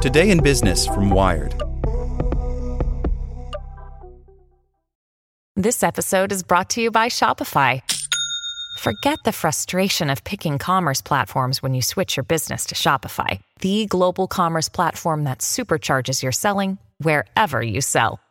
Today in Business from Wired. This episode is brought to you by Shopify. Forget the frustration of picking commerce platforms when you switch your business to Shopify, the global commerce platform that supercharges your selling wherever you sell.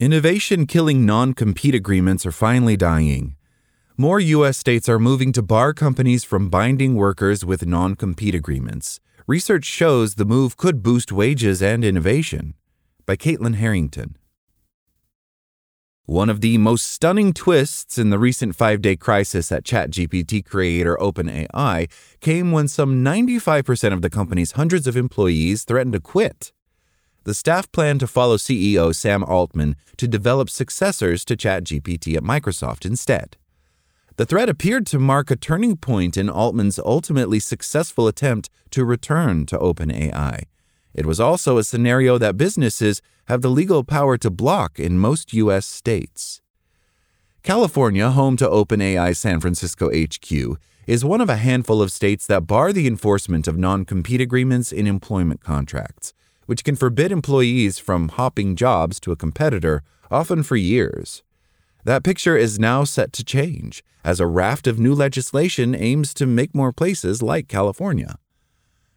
Innovation killing non compete agreements are finally dying. More U.S. states are moving to bar companies from binding workers with non compete agreements. Research shows the move could boost wages and innovation. By Caitlin Harrington. One of the most stunning twists in the recent five day crisis at ChatGPT creator OpenAI came when some 95% of the company's hundreds of employees threatened to quit the staff planned to follow CEO Sam Altman to develop successors to ChatGPT at Microsoft instead. The threat appeared to mark a turning point in Altman's ultimately successful attempt to return to OpenAI. It was also a scenario that businesses have the legal power to block in most U.S. states. California, home to OpenAI San Francisco HQ, is one of a handful of states that bar the enforcement of non compete agreements in employment contracts which can forbid employees from hopping jobs to a competitor, often for years. That picture is now set to change, as a raft of new legislation aims to make more places like California.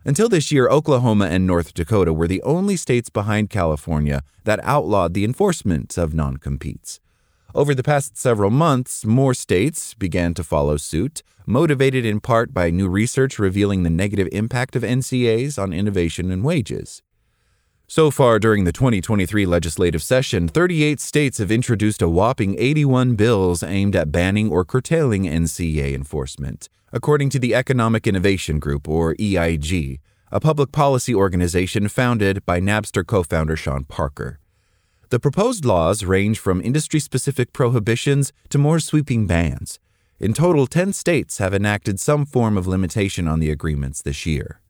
Until this year, Oklahoma and North Dakota were the only states behind California that outlawed the enforcement of non competes. Over the past several months, more states began to follow suit, motivated in part by new research revealing the negative impact of NCAs on innovation and wages. So far during the 2023 legislative session, 38 states have introduced a whopping 81 bills aimed at banning or curtailing NCA enforcement, according to the Economic Innovation Group, or EIG, a public policy organization founded by Napster co founder Sean Parker. The proposed laws range from industry specific prohibitions to more sweeping bans. In total, 10 states have enacted some form of limitation on the agreements this year.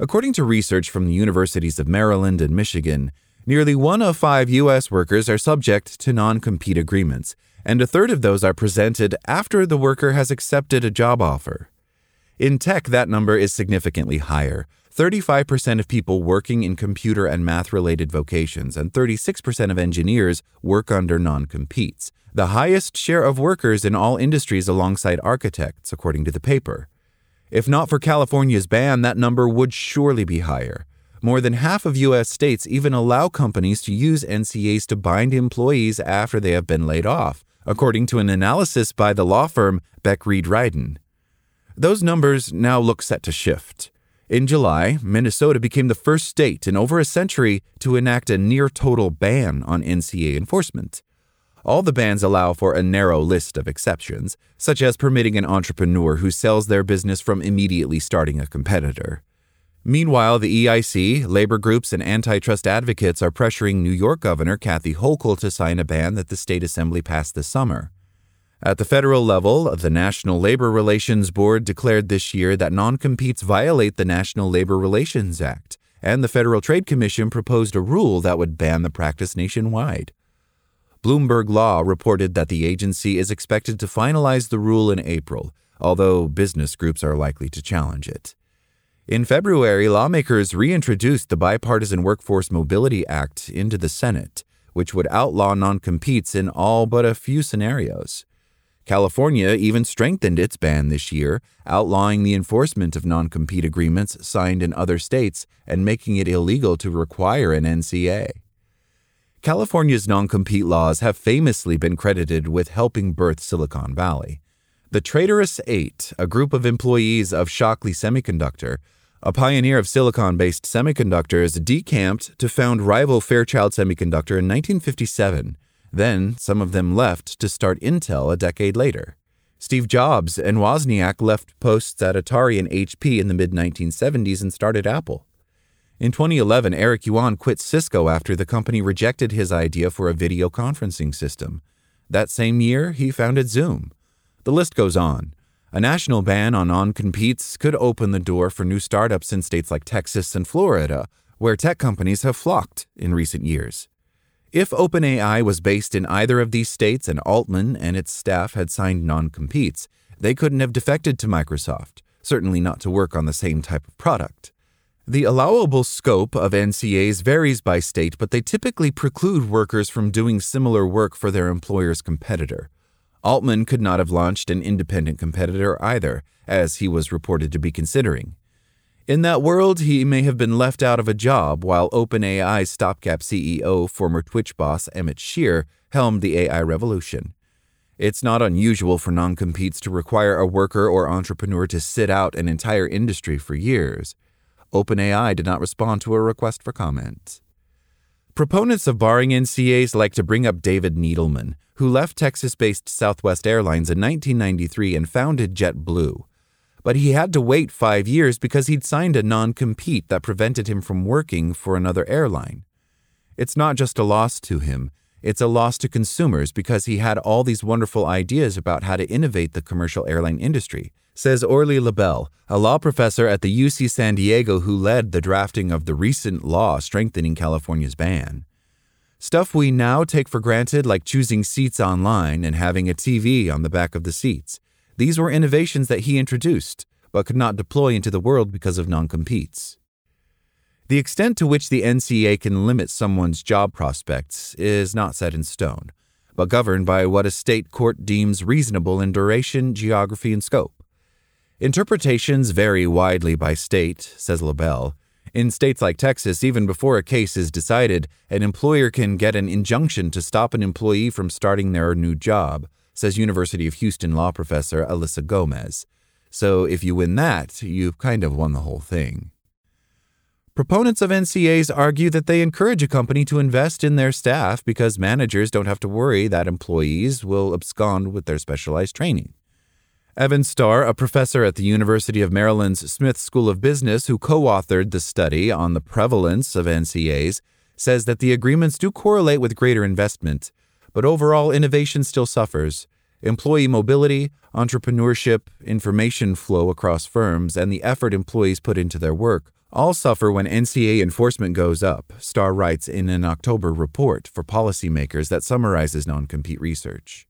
According to research from the universities of Maryland and Michigan, nearly one of five U.S. workers are subject to non compete agreements, and a third of those are presented after the worker has accepted a job offer. In tech, that number is significantly higher. 35% of people working in computer and math related vocations, and 36% of engineers work under non competes, the highest share of workers in all industries alongside architects, according to the paper. If not for California's ban, that number would surely be higher. More than half of U.S. states even allow companies to use NCAs to bind employees after they have been laid off, according to an analysis by the law firm Beck Reed Riden. Those numbers now look set to shift. In July, Minnesota became the first state in over a century to enact a near total ban on NCA enforcement. All the bans allow for a narrow list of exceptions, such as permitting an entrepreneur who sells their business from immediately starting a competitor. Meanwhile, the EIG, labor groups, and antitrust advocates are pressuring New York Governor Kathy Hochul to sign a ban that the state assembly passed this summer. At the federal level, the National Labor Relations Board declared this year that non competes violate the National Labor Relations Act, and the Federal Trade Commission proposed a rule that would ban the practice nationwide. Bloomberg Law reported that the agency is expected to finalize the rule in April, although business groups are likely to challenge it. In February, lawmakers reintroduced the Bipartisan Workforce Mobility Act into the Senate, which would outlaw non competes in all but a few scenarios. California even strengthened its ban this year, outlawing the enforcement of non compete agreements signed in other states and making it illegal to require an NCA. California's non compete laws have famously been credited with helping birth Silicon Valley. The Traitorous Eight, a group of employees of Shockley Semiconductor, a pioneer of silicon based semiconductors, decamped to found rival Fairchild Semiconductor in 1957. Then, some of them left to start Intel a decade later. Steve Jobs and Wozniak left posts at Atari and HP in the mid 1970s and started Apple. In 2011, Eric Yuan quit Cisco after the company rejected his idea for a video conferencing system. That same year, he founded Zoom. The list goes on. A national ban on non competes could open the door for new startups in states like Texas and Florida, where tech companies have flocked in recent years. If OpenAI was based in either of these states and Altman and its staff had signed non competes, they couldn't have defected to Microsoft, certainly not to work on the same type of product. The allowable scope of NCAs varies by state, but they typically preclude workers from doing similar work for their employer's competitor. Altman could not have launched an independent competitor either, as he was reported to be considering. In that world, he may have been left out of a job while OpenAI's stopgap CEO, former Twitch boss Emmett Shear, helmed the AI revolution. It's not unusual for non competes to require a worker or entrepreneur to sit out an entire industry for years. OpenAI did not respond to a request for comment. Proponents of barring NCAs like to bring up David Neeleman, who left Texas based Southwest Airlines in 1993 and founded JetBlue. But he had to wait five years because he'd signed a non compete that prevented him from working for another airline. It's not just a loss to him, it's a loss to consumers because he had all these wonderful ideas about how to innovate the commercial airline industry, says Orly Lobel, a law professor at the UC San Diego who led the drafting of the recent law strengthening California's ban. Stuff we now take for granted, like choosing seats online and having a TV on the back of the seats. These were innovations that he introduced, but could not deploy into the world because of non competes. The extent to which the NCA can limit someone's job prospects is not set in stone, but governed by what a state court deems reasonable in duration, geography, and scope. Interpretations vary widely by state, says Lobel, in states like Texas, even before a case is decided, an employer can get an injunction to stop an employee from starting their new job, says University of Houston law professor Alyssa Gomez. So if you win that, you've kind of won the whole thing. Proponents of NCAs argue that they encourage a company to invest in their staff because managers don't have to worry that employees will abscond with their specialized training. Evan Starr, a professor at the University of Maryland's Smith School of Business who co authored the study on the prevalence of NCAs, says that the agreements do correlate with greater investment, but overall innovation still suffers. Employee mobility, entrepreneurship, information flow across firms, and the effort employees put into their work all suffer when NCA enforcement goes up, Starr writes in an October report for policymakers that summarizes non compete research.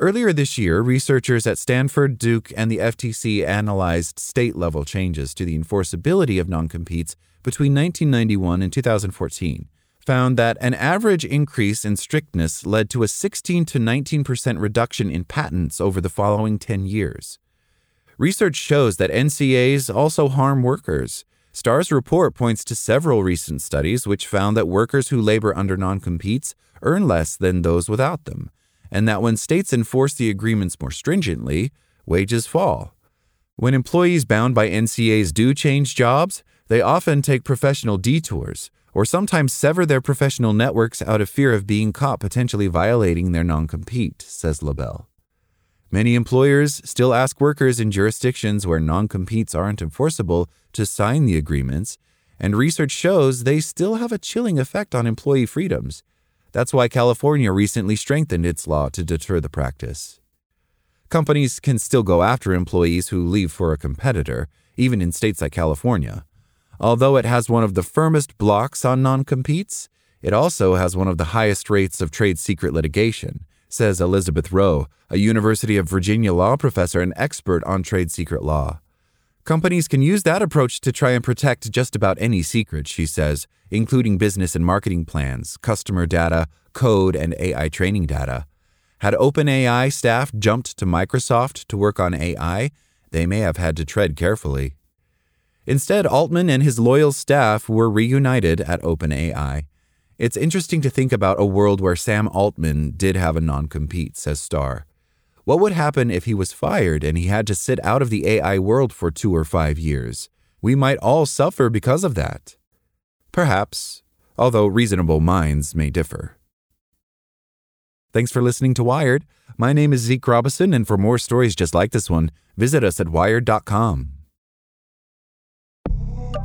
Earlier this year, researchers at Stanford, Duke, and the FTC analyzed state level changes to the enforceability of non competes between 1991 and 2014, found that an average increase in strictness led to a 16 to 19% reduction in patents over the following 10 years. Research shows that NCAs also harm workers. Starr's report points to several recent studies which found that workers who labor under non competes earn less than those without them and that when states enforce the agreements more stringently, wages fall. When employees bound by NCAs do change jobs, they often take professional detours or sometimes sever their professional networks out of fear of being caught potentially violating their non compete, says Lobel. Many employers still ask workers in jurisdictions where non competes aren't enforceable to sign the agreements, and research shows they still have a chilling effect on employee freedoms. That's why California recently strengthened its law to deter the practice. Companies can still go after employees who leave for a competitor, even in states like California. Although it has one of the firmest blocks on non competes, it also has one of the highest rates of trade secret litigation, says Elizabeth Rowe, a University of Virginia law professor and expert on trade secret law. Companies can use that approach to try and protect just about any secret, she says, including business and marketing plans, customer data, code, and AI training data. Had OpenAI staff jumped to Microsoft to work on AI, they may have had to tread carefully. Instead, Altman and his loyal staff were reunited at OpenAI. It's interesting to think about a world where Sam Altman did have a non compete, says Starr. What would happen if he was fired and he had to sit out of the AI world for two or five years? We might all suffer because of that. Perhaps, although reasonable minds may differ. Thanks for listening to Wired. My name is Zeke Robison, and for more stories just like this one, visit us at wired.com.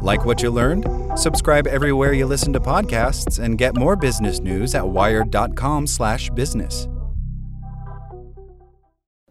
Like what you learned? Subscribe everywhere you listen to podcasts and get more business news at wired.com/business.